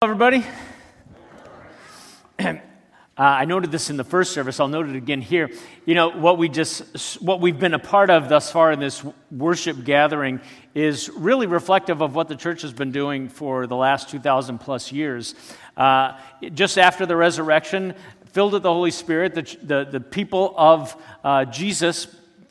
everybody. uh, I noted this in the first service. I'll note it again here. You know what we just, what we've been a part of thus far in this worship gathering is really reflective of what the church has been doing for the last two thousand plus years. Uh, just after the resurrection, filled with the Holy Spirit, the the, the people of uh, Jesus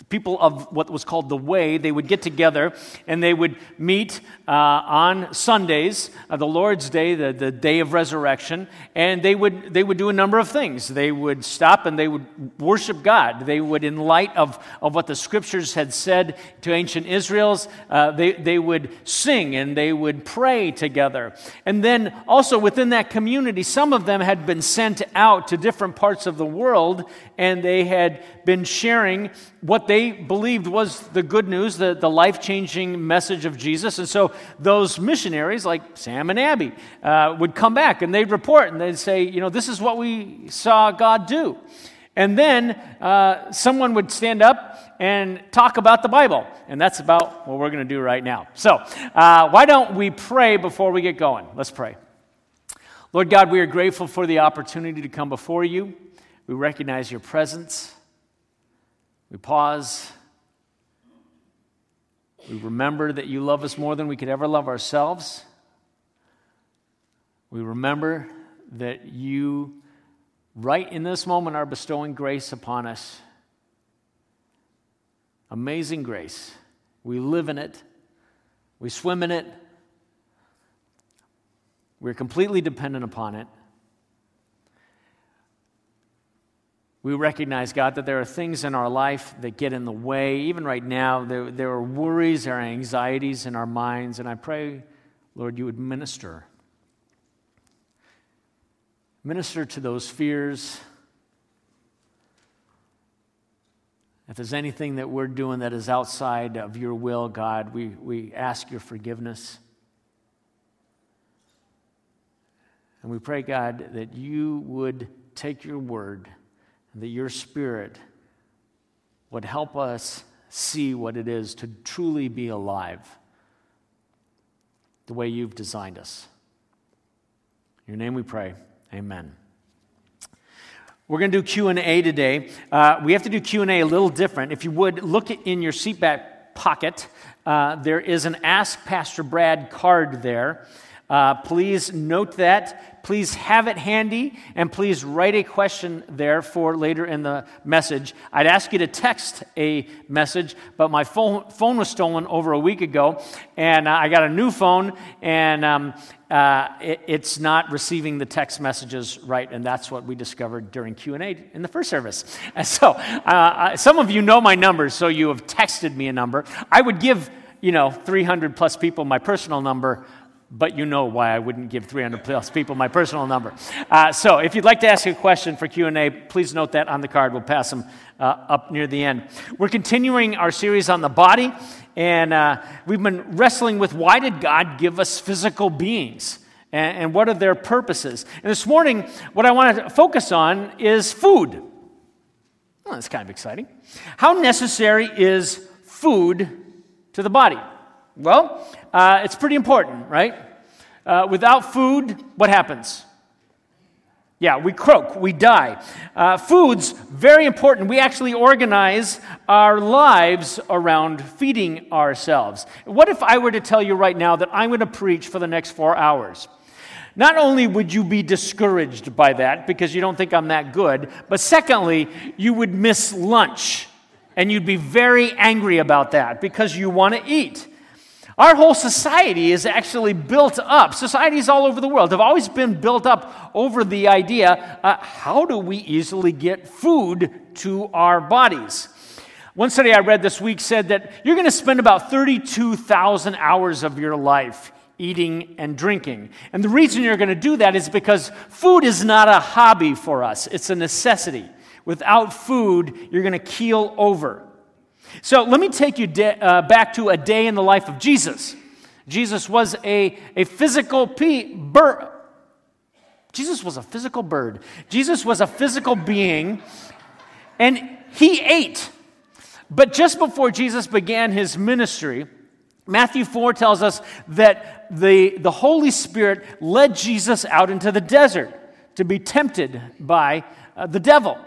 people of what was called the Way, they would get together and they would meet uh, on Sundays, uh, the Lord's Day, the, the day of resurrection, and they would, they would do a number of things. They would stop and they would worship God. They would, in light of, of what the scriptures had said to ancient Israel's, uh, they, they would sing and they would pray together. And then also within that community, some of them had been sent out to different parts of the world and they had been sharing what they believed was the good news, the, the life changing message of Jesus. And so those missionaries, like Sam and Abby, uh, would come back and they'd report and they'd say, you know, this is what we saw God do. And then uh, someone would stand up and talk about the Bible. And that's about what we're going to do right now. So, uh, why don't we pray before we get going? Let's pray. Lord God, we are grateful for the opportunity to come before you. We recognize your presence. We pause. We remember that you love us more than we could ever love ourselves. We remember that you, right in this moment, are bestowing grace upon us. Amazing grace. We live in it, we swim in it, we're completely dependent upon it. We recognize, God, that there are things in our life that get in the way. Even right now, there, there are worries, there are anxieties in our minds. And I pray, Lord, you would minister. Minister to those fears. If there's anything that we're doing that is outside of your will, God, we, we ask your forgiveness. And we pray, God, that you would take your word that your Spirit would help us see what it is to truly be alive the way you've designed us. In your name we pray. Amen. We're going to do Q&A today. Uh, we have to do Q&A a little different. If you would, look in your seatback pocket. Uh, there is an Ask Pastor Brad card there. Uh, please note that. Please have it handy and please write a question there for later in the message. I'd ask you to text a message, but my phone, phone was stolen over a week ago and uh, I got a new phone and um, uh, it, it's not receiving the text messages right, and that's what we discovered during Q&A in the first service. And so uh, some of you know my numbers, so you have texted me a number. I would give, you know, 300 plus people my personal number, but you know why I wouldn't give 300 plus people my personal number. Uh, so if you'd like to ask a question for Q&A, please note that on the card. We'll pass them uh, up near the end. We're continuing our series on the body, and uh, we've been wrestling with why did God give us physical beings? And, and what are their purposes? And this morning, what I want to focus on is food. Well, that's kind of exciting. How necessary is food to the body? Well, uh, it's pretty important, right? Uh, without food, what happens? Yeah, we croak, we die. Uh, food's very important. We actually organize our lives around feeding ourselves. What if I were to tell you right now that I'm going to preach for the next four hours? Not only would you be discouraged by that because you don't think I'm that good, but secondly, you would miss lunch and you'd be very angry about that because you want to eat. Our whole society is actually built up. Societies all over the world have always been built up over the idea uh, how do we easily get food to our bodies? One study I read this week said that you're going to spend about 32,000 hours of your life eating and drinking. And the reason you're going to do that is because food is not a hobby for us, it's a necessity. Without food, you're going to keel over. So let me take you de- uh, back to a day in the life of Jesus. Jesus was a, a physical pe- bird. Jesus was a physical bird. Jesus was a physical being, and he ate. But just before Jesus began his ministry, Matthew 4 tells us that the, the Holy Spirit led Jesus out into the desert to be tempted by uh, the devil.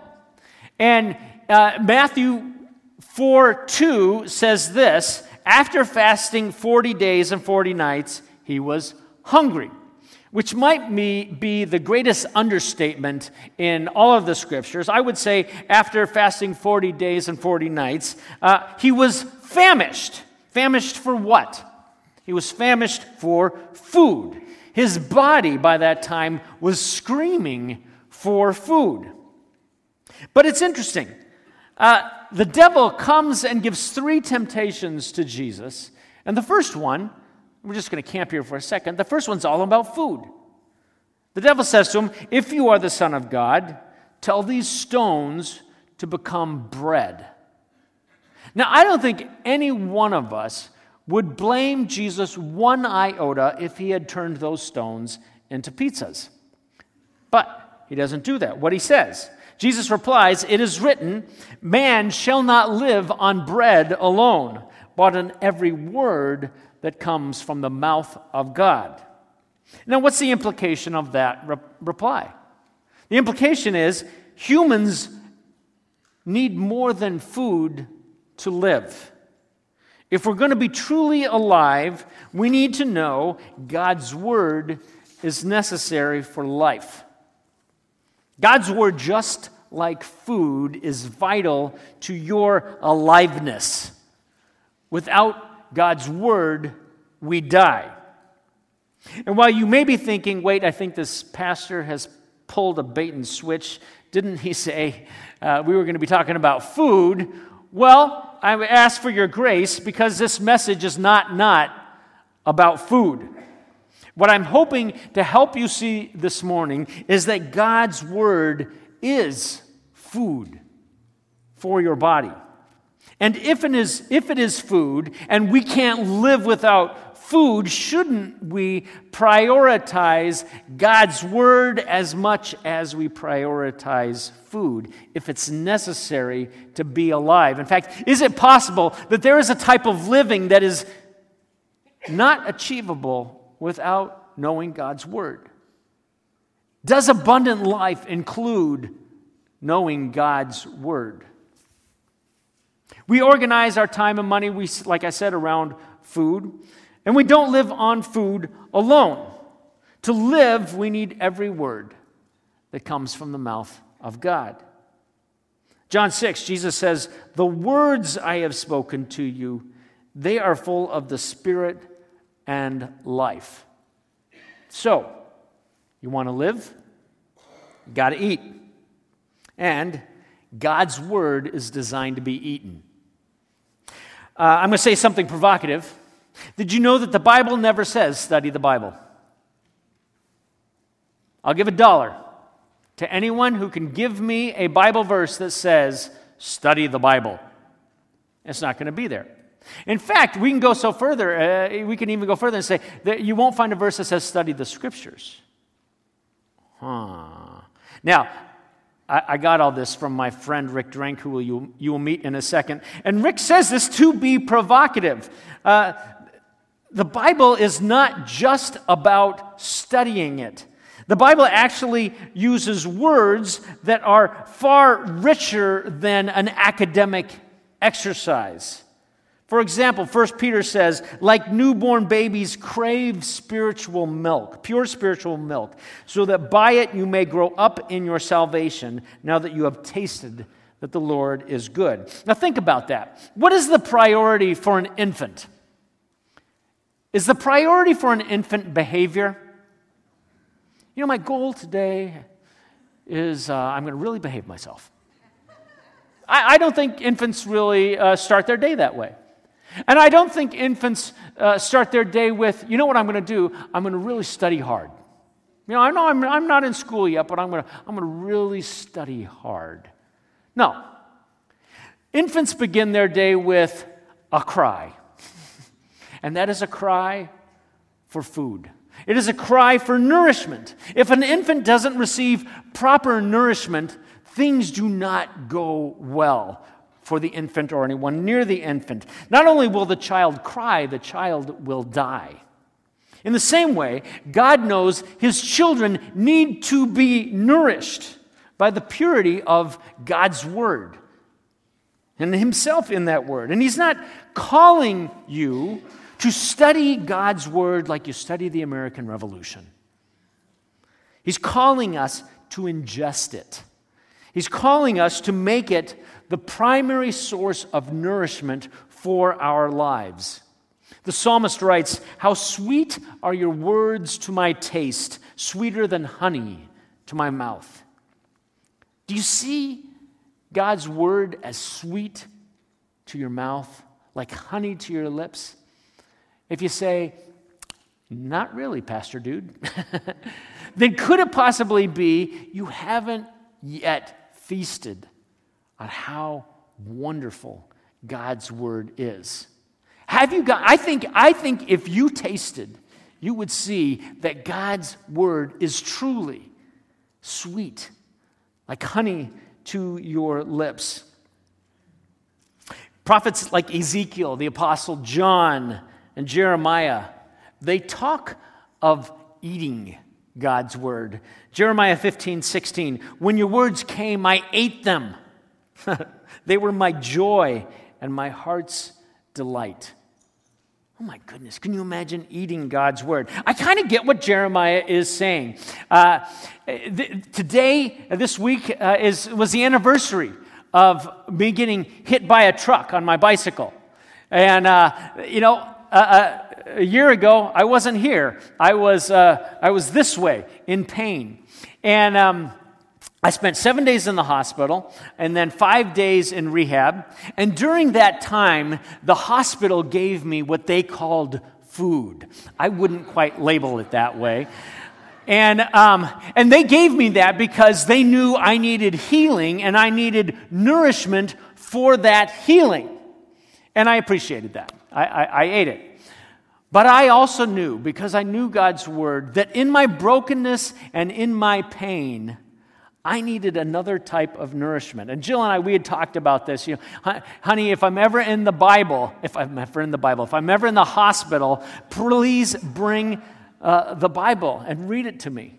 And uh, Matthew 4 2 says this After fasting 40 days and 40 nights, he was hungry, which might be the greatest understatement in all of the scriptures. I would say after fasting 40 days and 40 nights, uh, he was famished. Famished for what? He was famished for food. His body by that time was screaming for food. But it's interesting. Uh, the devil comes and gives three temptations to Jesus. And the first one, we're just going to camp here for a second. The first one's all about food. The devil says to him, If you are the Son of God, tell these stones to become bread. Now, I don't think any one of us would blame Jesus one iota if he had turned those stones into pizzas. But he doesn't do that. What he says, Jesus replies, It is written, Man shall not live on bread alone, but on every word that comes from the mouth of God. Now, what's the implication of that re- reply? The implication is humans need more than food to live. If we're going to be truly alive, we need to know God's Word is necessary for life. God's Word, just like food, is vital to your aliveness. Without God's Word, we die. And while you may be thinking, wait, I think this pastor has pulled a bait and switch, didn't he say uh, we were going to be talking about food? Well, I ask for your grace because this message is not not about food. What I'm hoping to help you see this morning is that God's word is food for your body. And if it is, if it is food and we can't live without food, shouldn't we prioritize God's word as much as we prioritize food if it's necessary to be alive? In fact, is it possible that there is a type of living that is not achievable without knowing God's word? Does abundant life include knowing God's word? We organize our time and money, we, like I said, around food. And we don't live on food alone. To live, we need every word that comes from the mouth of God. John 6, Jesus says, The words I have spoken to you, they are full of the Spirit and life. So, you want to live? You got to eat. And God's word is designed to be eaten. Uh, I'm going to say something provocative. Did you know that the Bible never says study the Bible? I'll give a dollar to anyone who can give me a Bible verse that says study the Bible. It's not going to be there. In fact, we can go so further, uh, we can even go further and say that you won't find a verse that says study the scriptures. Huh. Now, I, I got all this from my friend Rick Drank, who you, you will meet in a second. And Rick says this to be provocative. Uh, the Bible is not just about studying it. The Bible actually uses words that are far richer than an academic exercise. For example, 1 Peter says, like newborn babies crave spiritual milk, pure spiritual milk, so that by it you may grow up in your salvation now that you have tasted that the Lord is good. Now think about that. What is the priority for an infant? Is the priority for an infant behavior? You know, my goal today is uh, I'm going to really behave myself. I, I don't think infants really uh, start their day that way. And I don't think infants uh, start their day with, you know what I'm going to do? I'm going to really study hard. You know, I know I'm, I'm not in school yet, but I'm going to I'm going to really study hard. No. Infants begin their day with a cry and that is a cry for food. It is a cry for nourishment. If an infant doesn't receive proper nourishment, things do not go well for the infant or anyone near the infant. Not only will the child cry, the child will die. In the same way, God knows his children need to be nourished by the purity of God's word and himself in that word. And he's not calling you to study God's word like you study the American Revolution. He's calling us to ingest it. He's calling us to make it the primary source of nourishment for our lives. The psalmist writes, How sweet are your words to my taste, sweeter than honey to my mouth. Do you see God's word as sweet to your mouth, like honey to your lips? If you say, Not really, Pastor Dude, then could it possibly be you haven't yet feasted on how wonderful God's word is? Have you got, I think, I think if you tasted, you would see that God's word is truly sweet, like honey to your lips. Prophets like Ezekiel, the Apostle John, and Jeremiah, they talk of eating God's word. Jeremiah 15, 16, when your words came, I ate them. they were my joy and my heart's delight. Oh my goodness, can you imagine eating God's word? I kind of get what Jeremiah is saying. Uh, th- today, uh, this week, uh, is, was the anniversary of me getting hit by a truck on my bicycle. And, uh, you know, uh, uh, a year ago, I wasn't here. I was, I was this way in pain. And um, I spent seven days in the hospital and then five days in rehab. And during that time, the hospital gave me what they called food. I wouldn't quite label it that way. And, um, and they gave me that because they knew I needed healing and I needed nourishment for that healing. And I appreciated that. I, I, I ate it. But I also knew, because I knew God's word, that in my brokenness and in my pain, I needed another type of nourishment. And Jill and I, we had talked about this. You know, honey, if I'm ever in the Bible, if I'm ever in the Bible, if I'm ever in the hospital, please bring uh, the Bible and read it to me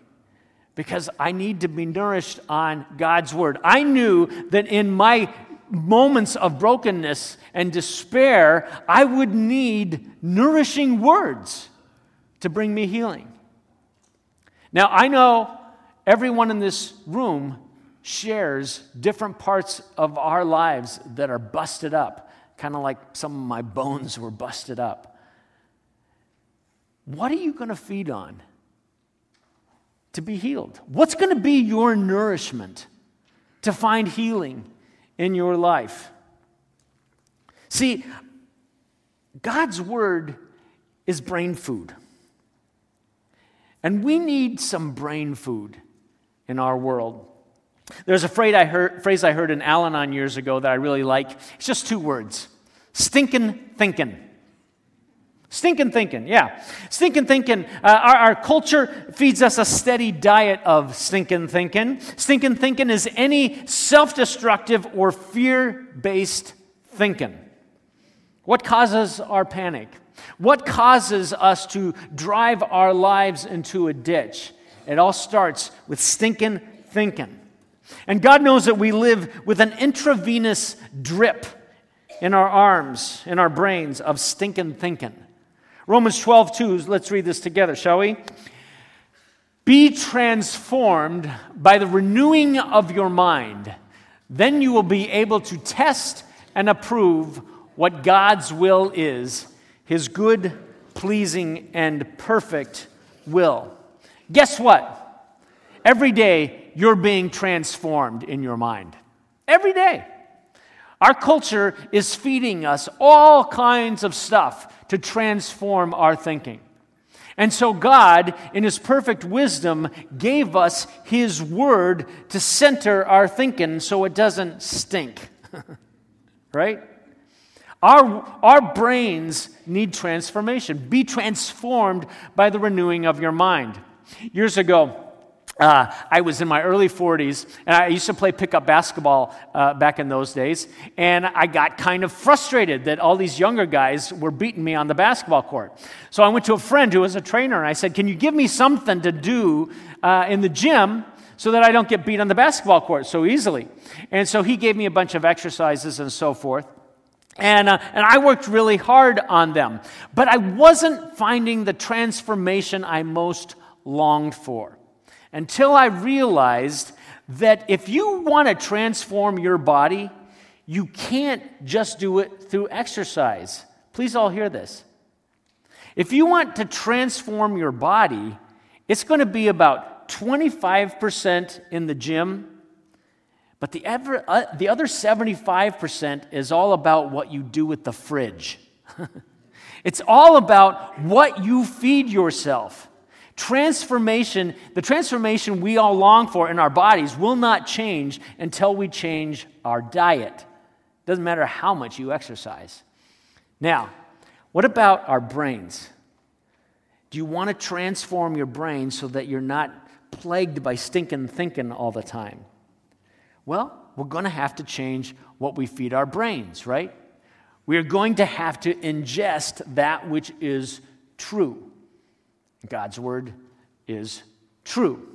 because I need to be nourished on God's Word. I knew that in my moments of brokenness and despair, I would need nourishing words to bring me healing. Now, I know Everyone in this room shares different parts of our lives that are busted up, kind of like some of my bones were busted up. What are you going to feed on to be healed? What's going to be your nourishment to find healing in your life? See, God's word is brain food. And we need some brain food in our world. There's a phrase I heard, in Al Anon years ago that I really like. It's just two words stinking thinking. Stinking thinking, yeah. Stinking thinking. Uh, our, our culture feeds us a steady diet of stinking thinking. Stinking thinking is any self destructive or fear based thinking. What causes our panic? What causes us to drive our lives into a ditch? It all starts with stinking thinking. And God knows that we live with an intravenous drip in our arms, in our brains of stinking thinking. Romans 12, 2, let's read this together, shall we? Be transformed by the renewing of your mind. Then you will be able to test and approve what God's will is, his good, pleasing, and perfect will. Guess what? Every day, you're being transformed in your mind. Every day. Our culture is feeding us all kinds of stuff to transform our thinking. And so, God, in His perfect wisdom, gave us His word to center our thinking so it doesn't stink. right? Our, our brains need transformation. Be transformed by the renewing of your mind. Years ago, uh, I was in my early 40s, and I used to play pickup basketball uh, back in those days. And I got kind of frustrated that all these younger guys were beating me on the basketball court. So I went to a friend who was a trainer, and I said, Can you give me something to do uh, in the gym so that I don't get beat on the basketball court so easily? And so he gave me a bunch of exercises and so forth. And, uh, and I worked really hard on them. But I wasn't finding the transformation I most longed for until I realized that if you want to transform your body, you can't just do it through exercise. Please all hear this. If you want to transform your body, it's going to be about 25% in the gym, but the, ever, uh, the other 75% is all about what you do with the fridge. it's all about what you feed yourself. Transformation, the transformation we all long for in our bodies will not change until we change our diet. Doesn't matter how much you exercise. Now, what about our brains? Do you want to transform your brain so that you're not plagued by stinking thinking all the time? Well, we're going to have to change what we feed our brains, right? We are going to have to ingest that which is true. God's word is true.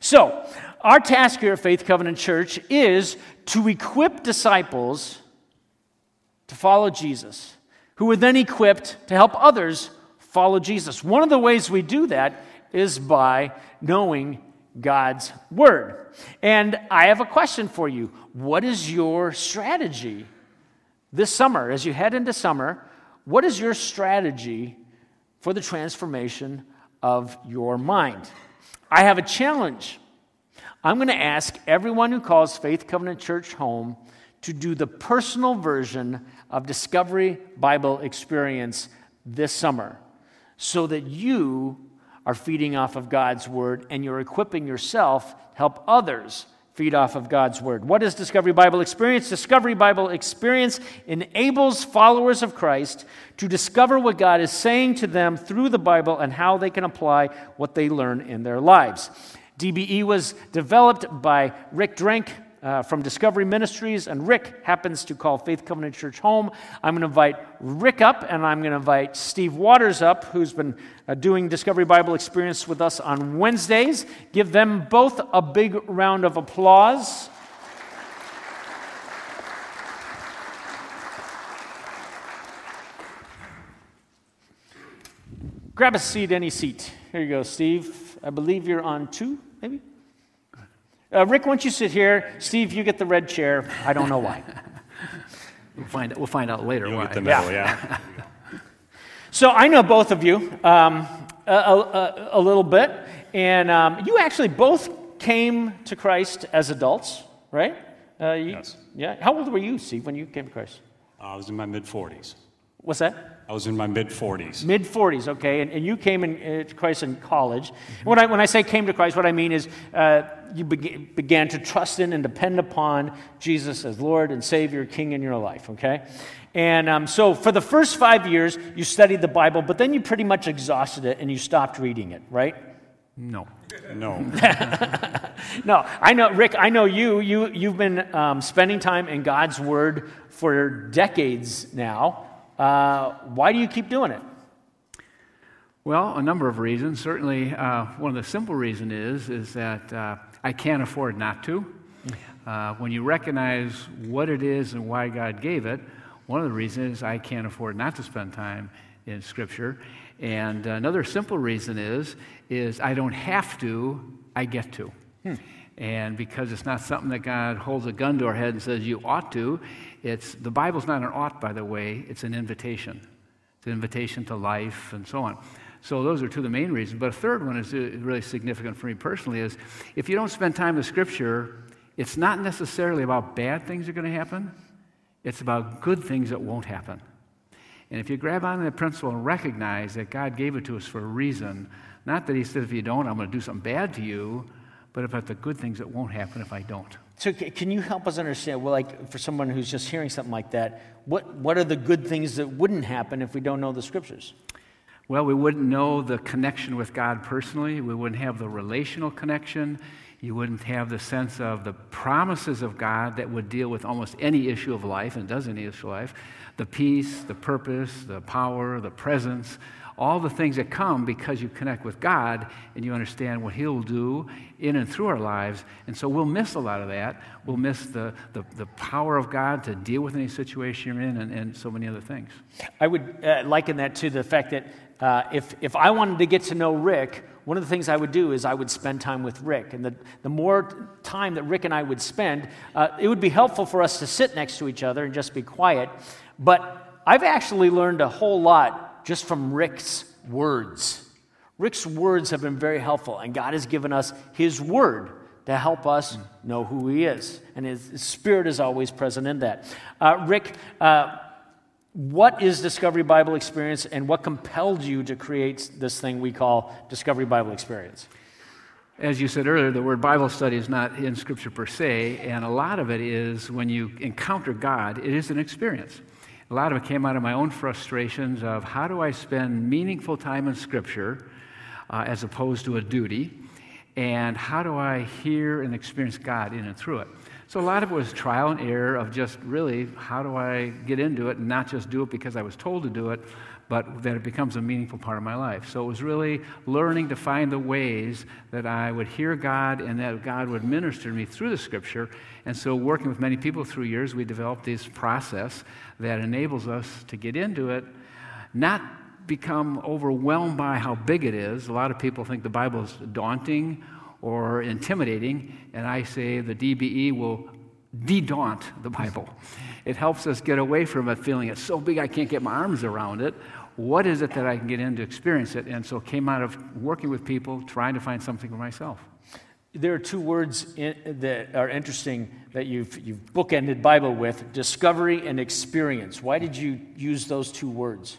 So, our task here at Faith Covenant Church is to equip disciples to follow Jesus, who are then equipped to help others follow Jesus. One of the ways we do that is by knowing God's word. And I have a question for you. What is your strategy this summer? As you head into summer, what is your strategy for the transformation of your mind. I have a challenge. I'm going to ask everyone who calls Faith Covenant Church home to do the personal version of Discovery Bible Experience this summer so that you are feeding off of God's Word and you're equipping yourself to help others feed off of God's Word. What is Discovery Bible Experience? Discovery Bible Experience enables followers of Christ to discover what God is saying to them through the Bible and how they can apply what they learn in their lives. DBE was developed by Rick Drink uh, from Discovery Ministries, and Rick happens to call Faith Covenant Church home. I'm going to invite Rick up, and I'm going to invite Steve Waters up, who's been uh, doing Discovery Bible Experience with us on Wednesdays. Give them both a big round of applause. Grab a seat, any seat. Here you go, Steve. I believe you're on two, maybe? Uh, Rick, once you sit here, Steve, you get the red chair. I don't know why. we'll, find, we'll find out later You'll why. Get the middle, yeah. yeah. so I know both of you um, a, a, a, little bit, and um, you actually both came to Christ as adults, right? Uh, you, yes. Yeah. How old were you, Steve, when you came to Christ? I was in my mid 40s. What's that? I was in my mid 40s. Mid 40s, okay. And, and you came in, uh, to Christ in college. Mm-hmm. When, I, when I say came to Christ, what I mean is uh, you be- began to trust in and depend upon Jesus as Lord and Savior, King in your life, okay? And um, so for the first five years, you studied the Bible, but then you pretty much exhausted it and you stopped reading it, right? No. No. no, I know, Rick, I know you. you you've been um, spending time in God's Word for decades now. Uh, why do you keep doing it? Well, a number of reasons. Certainly, uh, one of the simple reasons is is that uh, I can't afford not to. Uh, when you recognize what it is and why God gave it, one of the reasons is I can't afford not to spend time in Scripture. And another simple reason is is I don't have to, I get to. Hmm. And because it's not something that God holds a gun to our head and says you ought to, it's the Bible's not an ought, by the way, it's an invitation. It's an invitation to life and so on. So those are two of the main reasons. But a third one is uh, really significant for me personally is if you don't spend time with Scripture, it's not necessarily about bad things are going to happen. It's about good things that won't happen. And if you grab onto that principle and recognize that God gave it to us for a reason, not that He said, if you don't, I'm going to do something bad to you, but about the good things that won't happen if I don't. So, can you help us understand? Well, like for someone who's just hearing something like that, what, what are the good things that wouldn't happen if we don't know the scriptures? Well, we wouldn't know the connection with God personally. We wouldn't have the relational connection. You wouldn't have the sense of the promises of God that would deal with almost any issue of life, and does any issue of life the peace, the purpose, the power, the presence, all the things that come because you connect with God and you understand what He'll do in and through our lives. And so we'll miss a lot of that. We'll miss the, the, the power of God to deal with any situation you're in and, and so many other things. I would uh, liken that to the fact that uh, if, if I wanted to get to know Rick, one of the things I would do is I would spend time with Rick. And the, the more time that Rick and I would spend, uh, it would be helpful for us to sit next to each other and just be quiet. But I've actually learned a whole lot just from Rick's words. Rick's words have been very helpful, and God has given us His word to help us know who He is. And His Spirit is always present in that. Uh, Rick, uh, what is Discovery Bible Experience, and what compelled you to create this thing we call Discovery Bible Experience? As you said earlier, the word Bible study is not in Scripture per se, and a lot of it is when you encounter God, it is an experience. A lot of it came out of my own frustrations of how do I spend meaningful time in Scripture uh, as opposed to a duty, and how do I hear and experience God in and through it. So a lot of it was trial and error of just really how do I get into it and not just do it because I was told to do it, but that it becomes a meaningful part of my life. So it was really learning to find the ways that I would hear God and that God would minister to me through the scripture. And so, working with many people through years, we developed this process that enables us to get into it, not become overwhelmed by how big it is. A lot of people think the Bible is daunting or intimidating, and I say the DBE will de-daunt the Bible. It helps us get away from a feeling it's so big I can't get my arms around it, what is it that I can get in to experience it? And so it came out of working with people, trying to find something for myself. There are two words in, that are interesting that you've, you've bookended Bible with discovery and experience. Why did you use those two words?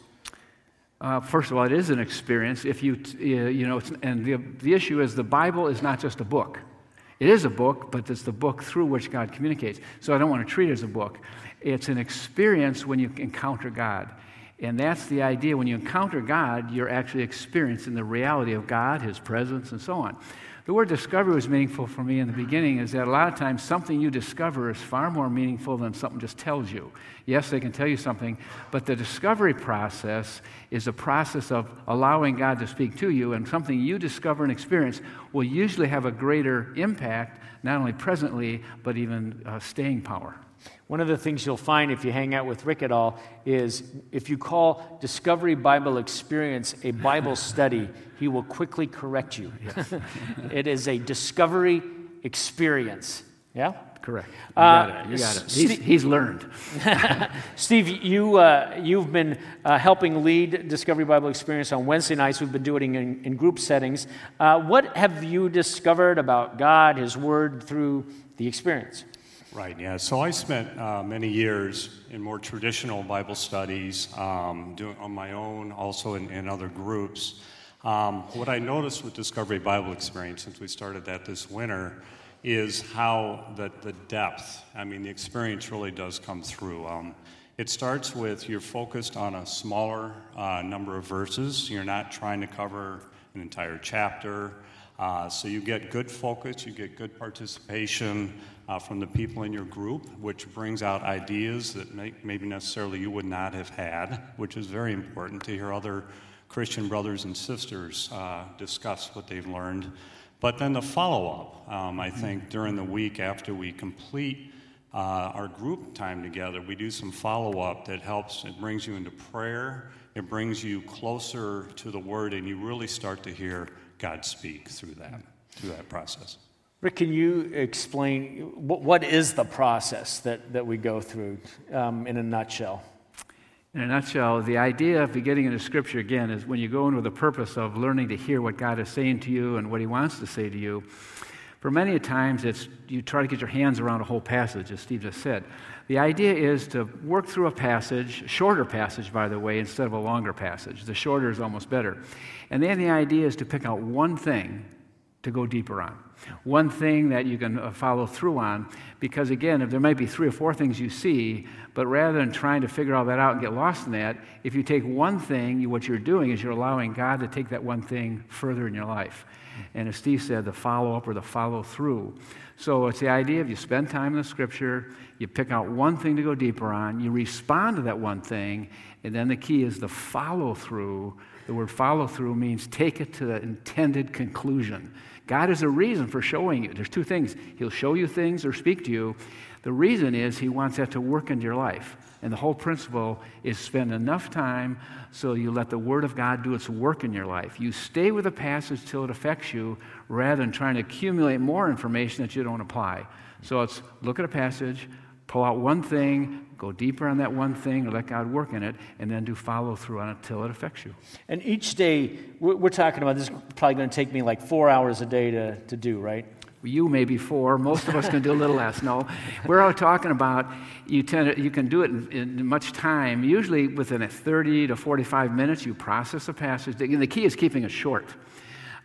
Uh, first of all, it is an experience. If you, you know, and the, the issue is the Bible is not just a book. It is a book, but it's the book through which God communicates. So I don't want to treat it as a book. It's an experience when you encounter God. And that's the idea. When you encounter God, you're actually experiencing the reality of God, His presence, and so on. The word discovery was meaningful for me in the beginning, is that a lot of times something you discover is far more meaningful than something just tells you. Yes, they can tell you something, but the discovery process is a process of allowing God to speak to you, and something you discover and experience will usually have a greater impact, not only presently, but even uh, staying power. One of the things you'll find if you hang out with Rick at all is if you call Discovery Bible Experience a Bible study, he will quickly correct you. It is a discovery experience. Yeah? Correct. You got uh, it. You got it. He's, he's learned. Steve, you, uh, you've been uh, helping lead Discovery Bible Experience on Wednesday nights. We've been doing it in, in group settings. Uh, what have you discovered about God, His Word, through the experience? Right, yeah. So I spent uh, many years in more traditional Bible studies, um, doing on my own, also in, in other groups. Um, what I noticed with Discovery Bible Experience, since we started that this winter, is how the, the depth, I mean, the experience really does come through. Um, it starts with you're focused on a smaller uh, number of verses. You're not trying to cover an entire chapter. Uh, so you get good focus, you get good participation uh, from the people in your group, which brings out ideas that may, maybe necessarily you would not have had, which is very important to hear other Christian brothers and sisters uh, discuss what they've learned. But then the follow up, um, I think, during the week after we complete uh, our group time together, we do some follow up that helps. It brings you into prayer, it brings you closer to the Word, and you really start to hear God speak through that, through that process. Rick, can you explain what, what is the process that, that we go through um, in a nutshell? In a nutshell, the idea of beginning into Scripture again is when you go in with the purpose of learning to hear what God is saying to you and what He wants to say to you. For many a times, it's you try to get your hands around a whole passage, as Steve just said. The idea is to work through a passage, a shorter passage, by the way, instead of a longer passage. The shorter is almost better. And then the idea is to pick out one thing to go deeper on. One thing that you can uh, follow through on, because again, if there might be three or four things you see, but rather than trying to figure all that out and get lost in that, if you take one thing, what you're doing is you're allowing God to take that one thing further in your life. And as Steve said, the follow up or the follow through. So it's the idea of you spend time in the scripture, you pick out one thing to go deeper on, you respond to that one thing, and then the key is the follow through. The word follow through means take it to the intended conclusion. God has a reason for showing you. There's two things He'll show you things or speak to you. The reason is He wants that to work into your life. And the whole principle is spend enough time so you let the Word of God do its work in your life. You stay with a passage till it affects you rather than trying to accumulate more information that you don't apply. So it's look at a passage, pull out one thing, go deeper on that one thing, or let God work in it, and then do follow through on it till it affects you. And each day, we're, talking about this is probably going to take me like four hours a day to, to do, right? You maybe four. Most of us can do a little less. No, we're all talking about you, tend to, you can do it in, in, much time. Usually within a 30 to 45 minutes, you process a passage. And the key is keeping it short.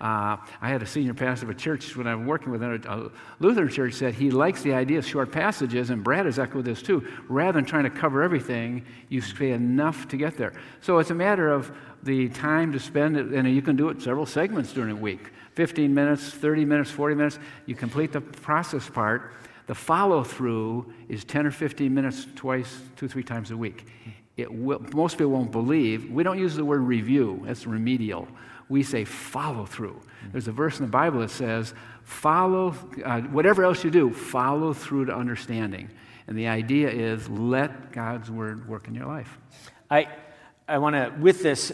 Uh, I had a senior pastor of a church when I was working with a Lutheran church said he likes the idea of short passages, and Brad has echoed this too. Rather than trying to cover everything, you say enough to get there. So it's a matter of the time to spend, and you can do it several segments during a week 15 minutes, 30 minutes, 40 minutes. You complete the process part. The follow through is 10 or 15 minutes twice, two, three times a week. It will, most people won't believe. We don't use the word review, that's remedial we say follow through. There's a verse in the Bible that says, follow, uh, whatever else you do, follow through to understanding. And the idea is let God's word work in your life. I, I want to, with this,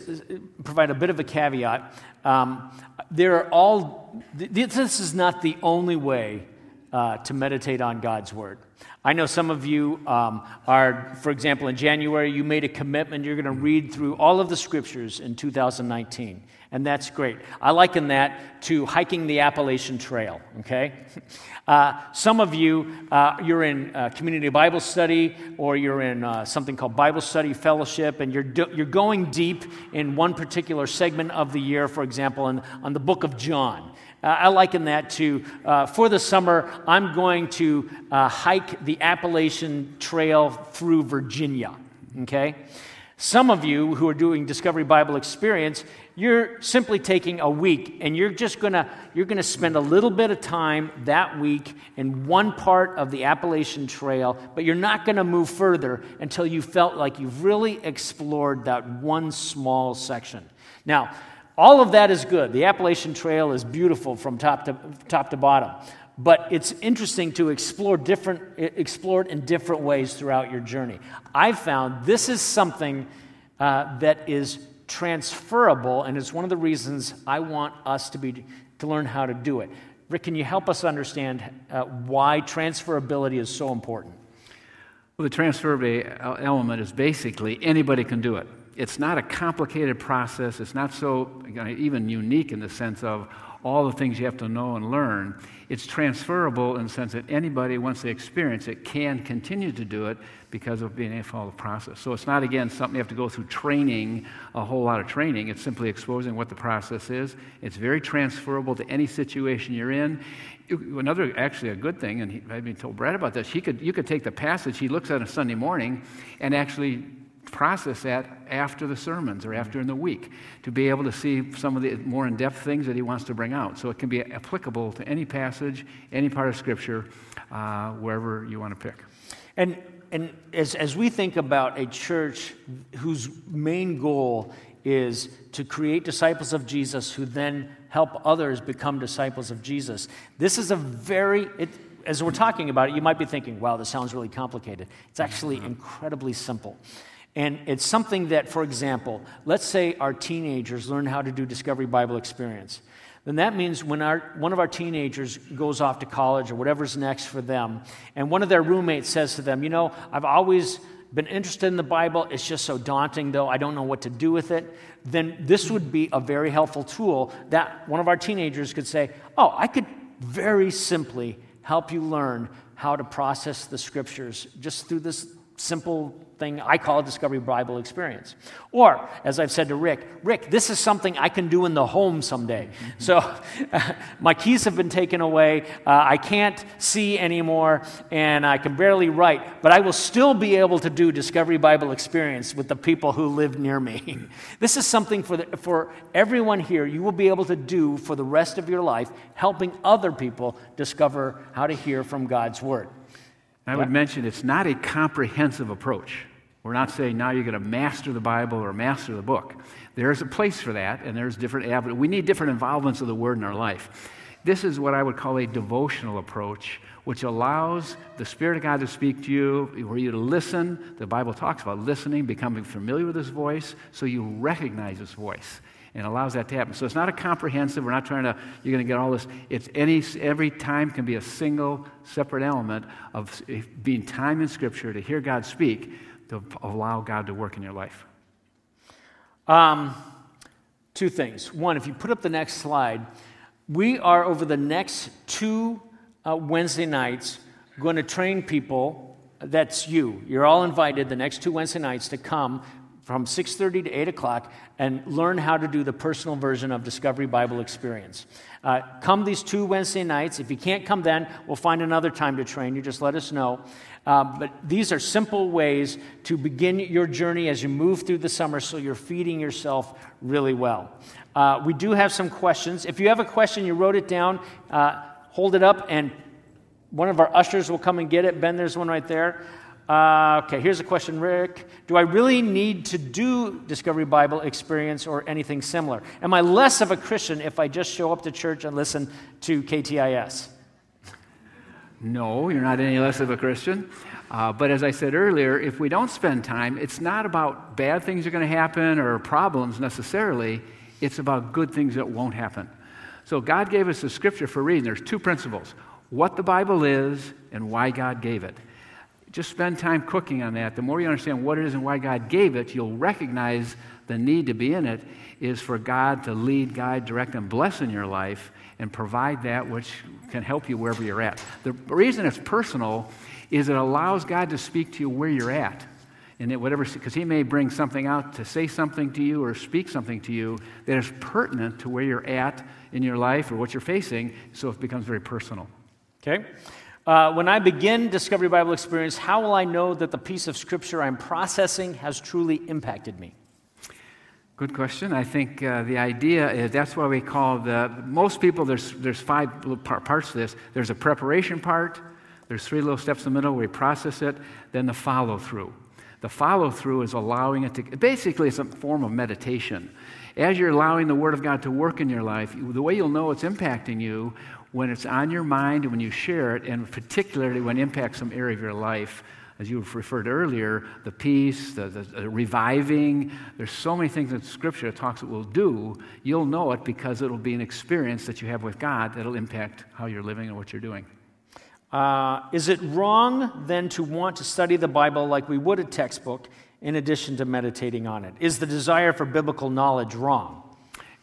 provide a bit of a caveat. Um, there are all, this is not the only way uh, to meditate on God's word. I know some of you um, are, for example, in January, you made a commitment you're going to read through all of the scriptures in 2019 and that's great. I liken that to hiking the Appalachian Trail, okay? Uh, some of you, uh, you're in uh, community Bible study or you're in uh, something called Bible Study Fellowship, and you're, do- you're going deep in one particular segment of the year, for example, in, on the book of John. Uh, I liken that to uh, for the summer, I'm going to hike the Appalachian Trail through Virginia, okay? Some of you who are doing Discovery Bible Experience, you're simply taking a week and you're just gonna you're gonna spend a little bit of time that week in one part of the Appalachian Trail, but you're not gonna move further until you felt like you've really explored that one small section. Now, all of that is good. The Appalachian Trail is beautiful from top to top to bottom. But it's interesting to explore different explore it in different ways throughout your journey. I've found this is something uh, that is transferable, and it's one of the reasons I want us to, be, to learn how to do it. Rick, can you help us understand uh, why transferability is so important? Well, the transferability element is basically anybody can do it. It's not a complicated process. It's not so even unique in the sense of all the things you have to know and learn. It's transferable in the sense that anybody, once they experience it, can continue to do it because of being able to follow the process. So it's not, again, something you have to go through training, a whole lot of training. It's simply exposing what the process is. It's very transferable to any situation you're in. Another, actually, a good thing, and I've been told Brad about this, he could, you could take the passage he looks at on a Sunday morning and actually process that after the sermons or after in the week to be able to see some of the more in depth things that he wants to bring out. So it can be applicable to any passage, any part of Scripture, uh, wherever you want to pick. And, and as, as we think about a church whose main goal is to create disciples of Jesus who then help others become disciples of Jesus, this is a very, it, as we're talking about it, you might be thinking, wow, this sounds really complicated. It's actually incredibly simple. And it's something that, for example, let's say our teenagers learn how to do Discovery Bible Experience. Then that means when our, one of our teenagers goes off to college or whatever's next for them, and one of their roommates says to them, You know, I've always been interested in the Bible, it's just so daunting though, I don't know what to do with it, then this would be a very helpful tool that one of our teenagers could say, Oh, I could very simply help you learn how to process the scriptures just through this simple something I call a Discovery Bible experience. Or, as I've said to Rick, Rick, this is something I can do in the home someday. Mm-hmm. So, uh, my keys have been taken away. Uh, I can't see anymore, and I can barely write, but I will still be able to do Discovery Bible experience with the people who live near me. this is something for, the, for everyone here you will be able to do for the rest of your life, helping other people discover how to hear from God's Word. I would mention it's not a comprehensive approach. We're not saying now you're going to master the Bible or master the book. There's a place for that, and there's different avenues. We need different involvements of the Word in our life. This is what I would call a devotional approach, which allows the Spirit of God to speak to you, for you to listen. The Bible talks about listening, becoming familiar with His voice, so you recognize His voice and allows that to happen. So it's not a comprehensive, we're not trying to, you're going to get all this. It's any, every time can be a single, separate element of being time in Scripture to hear God speak, to allow God to work in your life. Um, two things. One, if you put up the next slide, we are over the next two uh, Wednesday nights going to train people. That's you. You're all invited the next two Wednesday nights to come from 6.30 to 8 o'clock and learn how to do the personal version of discovery bible experience uh, come these two wednesday nights if you can't come then we'll find another time to train you just let us know uh, but these are simple ways to begin your journey as you move through the summer so you're feeding yourself really well uh, we do have some questions if you have a question you wrote it down uh, hold it up and one of our ushers will come and get it ben there's one right there uh, okay, here's a question, Rick. Do I really need to do Discovery Bible experience or anything similar? Am I less of a Christian if I just show up to church and listen to KTIS? No, you're not any less of a Christian. Uh, but as I said earlier, if we don't spend time, it's not about bad things are going to happen or problems necessarily. It's about good things that won't happen. So God gave us the scripture for a reason. There's two principles what the Bible is and why God gave it just spend time cooking on that. The more you understand what it is and why God gave it, you'll recognize the need to be in it is for God to lead, guide, direct, and bless in your life and provide that which can help you wherever you're at. The reason it's personal is it allows God to speak to you where you're at. And it, whatever, because He may bring something out to say something to you or speak something to you that is pertinent to where you're at in your life or what you're facing, so it becomes very personal. Okay? Uh, when I begin Discovery Bible Experience, how will I know that the piece of scripture I'm processing has truly impacted me? Good question. I think uh, the idea is that's why we call the most people. There's there's five parts to this. There's a preparation part. There's three little steps in the middle where we process it. Then the follow through. The follow through is allowing it to. Basically, it's a form of meditation. As you're allowing the Word of God to work in your life, the way you'll know it's impacting you when it's on your mind when you share it, and particularly when it impacts some area of your life, as you referred earlier, the peace, the, the, the, reviving. There's so many things in Scripture that talks it will do. You'll know it because it'll be an experience that you have with God that'll impact how you're living and what you're doing. Uh, is it wrong then to want to study the Bible like we would a textbook in addition to meditating on it? Is the desire for biblical knowledge wrong?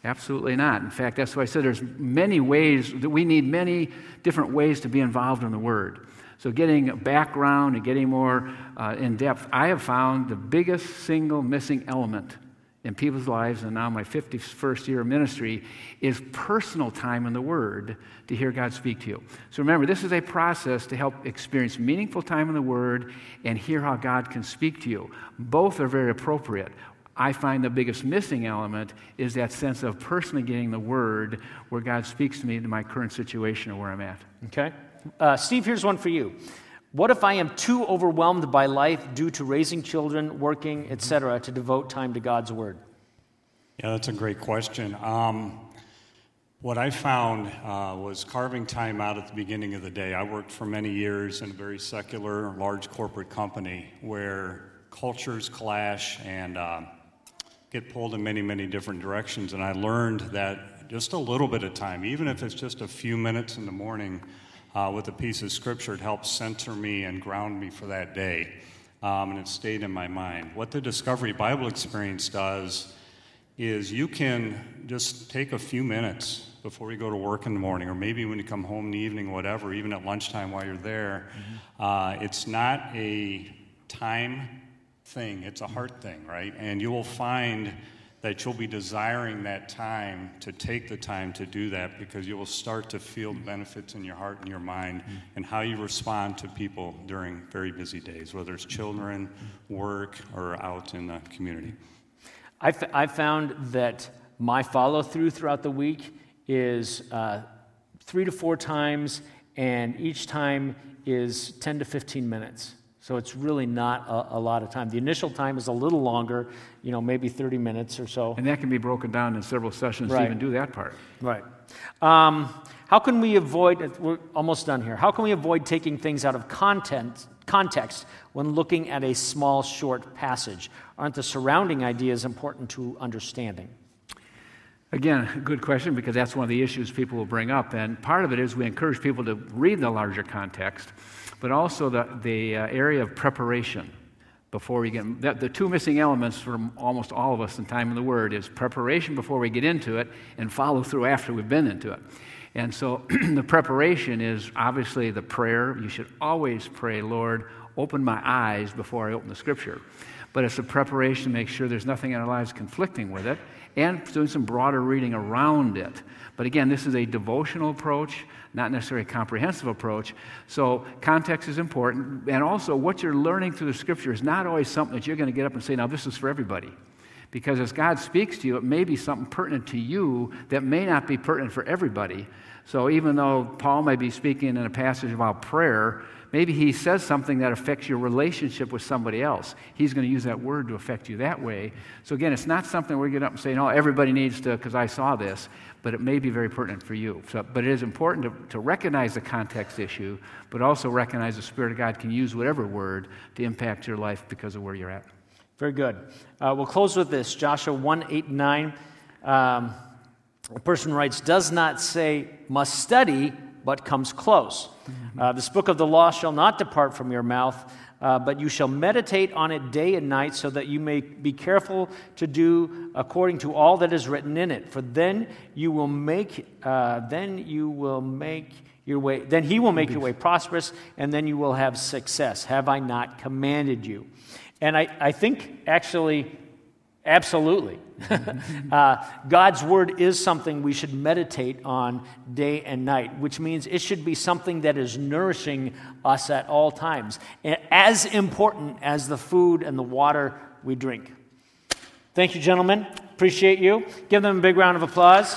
Absolutely not. In fact, that's why I said there's many ways that we need many different ways to be involved in the Word. So, getting background and getting more uh, in depth, I have found the biggest single missing element in people's lives, and now my 51st year of ministry, is personal time in the Word to hear God speak to you. So remember, this is a process to help experience meaningful time in the Word and hear how God can speak to you. Both are very appropriate. I find the biggest missing element is that sense of personally getting the word where God speaks to me in my current situation or where I'm at. Okay. Uh, Steve, here's one for you. What if I am too overwhelmed by life due to raising children, working, etc., to devote time to God's word? Yeah, that's a great question. Um, what I found uh, was carving time out at the beginning of the day. I worked for many years in a very secular, large corporate company where cultures clash and uh, get pulled in many, many different directions. And I learned that just a little bit of time, even if it's just a few minutes in the morning uh, with a piece of scripture, it helps center me and ground me for that day. Um, and it stayed in my mind. What the Discovery Bible Experience does is you can just take a few minutes before you go to work in the morning, or maybe when you come home in the evening, whatever, even at lunchtime while you're there. Mm-hmm. Uh, it's not a time thing, it's a heart thing, right? And you will find that you'll be desiring that time to take the time to do that because you will start to feel the benefits in your heart and your mind mm-hmm. and how you respond to people during very busy days, whether it's children, work, or out in the community. I've found that my follow through throughout the week is uh, three to four times, and each time is 10 to 15 minutes. So it's really not a, a, lot of time. The initial time is a little longer, you know, maybe 30 minutes or so. And that can be broken down in several sessions right. to even do that part. Right. Um, how can we avoid, we're almost done here, how can we avoid taking things out of content, context when looking at a small, short passage? Aren't the surrounding ideas important to understanding? Again, good question because that's one of the issues people will bring up. And part of it is we encourage people to read the larger context but also the, the uh, area of preparation before we get the, the two missing elements from almost all of us in time in the word is preparation before we get into it and follow through after we've been into it. And so the preparation is obviously the prayer. You should always pray lord open my eyes before i open the scripture. But it's a preparation to make sure there's nothing in our lives conflicting with it and doing some broader reading around it but again this is a devotional approach not necessarily a comprehensive approach. So, context is important. And also, what you're learning through the scripture is not always something that you're going to get up and say, now, this is for everybody. Because as God speaks to you, it may be something pertinent to you that may not be pertinent for everybody. So, even though Paul may be speaking in a passage about prayer, maybe he says something that affects your relationship with somebody else. He's going to use that word to affect you that way. So, again, it's not something we get up and saying, oh, everybody needs to, because I saw this but it may be very pertinent for you. So, but it is important to, to recognize the context issue, but also recognize the Spirit of God can use whatever word to impact your life because of where you're at. Very good. Uh, we'll close with this Joshua 1 8 9. Um, a person writes, does not say must study, but comes close. Uh, this book of the law shall not depart from your mouth uh, but you shall meditate on it day and night, so that you may be careful to do according to all that is written in it. For then you will make, uh, then you will make your way, then he will make your way prosperous, and then you will have success. Have I not commanded you? And I, I think actually Absolutely. uh, God's word is something we should meditate on day and night, which means it should be something that is nourishing us at all times, as important as the food and the water we drink. Thank you, gentlemen. Appreciate you. Give them a big round of applause.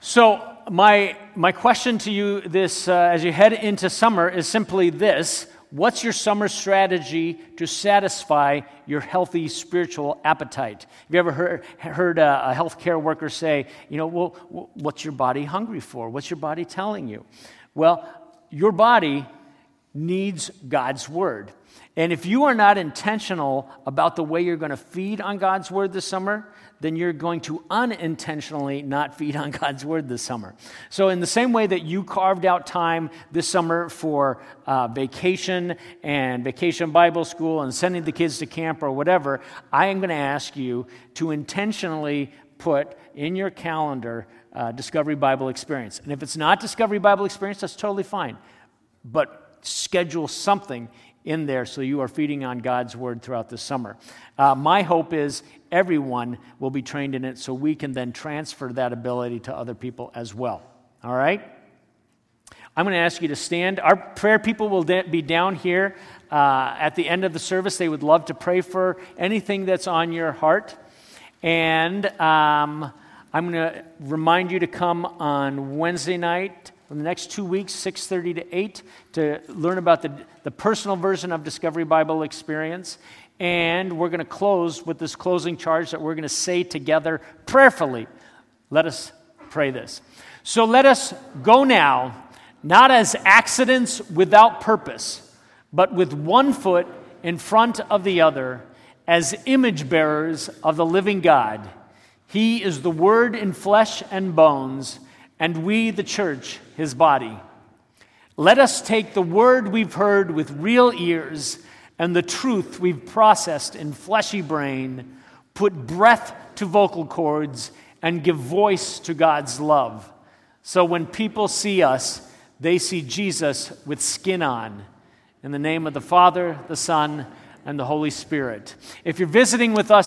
So, my, my question to you this, uh, as you head into summer is simply this What's your summer strategy to satisfy your healthy spiritual appetite? Have you ever heard, heard a, a healthcare worker say, you know, well, what's your body hungry for? What's your body telling you? Well, your body needs God's word. And if you are not intentional about the way you're going to feed on God's word this summer, then you're going to unintentionally not feed on God's word this summer. So, in the same way that you carved out time this summer for uh, vacation and vacation Bible school and sending the kids to camp or whatever, I am going to ask you to intentionally put in your calendar uh, Discovery Bible Experience. And if it's not Discovery Bible Experience, that's totally fine. But schedule something in there so you are feeding on God's word throughout the summer. Uh, my hope is everyone will be trained in it so we can then transfer that ability to other people as well. All right? I'm going to ask you to stand. Our prayer people will be down here uh, at the end of the service. They would love to pray for anything that's on your heart. And um, I'm going to remind you to come on Wednesday night for the next two weeks, 6.30 to 8, to learn about the, the personal version of Discovery Bible Experience. And we're going to close with this closing charge that we're going to say together prayerfully. Let us pray this. So let us go now, not as accidents without purpose, but with one foot in front of the other, as image bearers of the living God. He is the Word in flesh and bones and we, the church, his body. Let us take the word we've heard with real ears and the truth we've processed in fleshy brain, put breath to vocal cords, and give voice to God's love. So when people see us, they see Jesus with skin on. In the name of the Father, the Son, and the Holy Spirit. If you're visiting with us,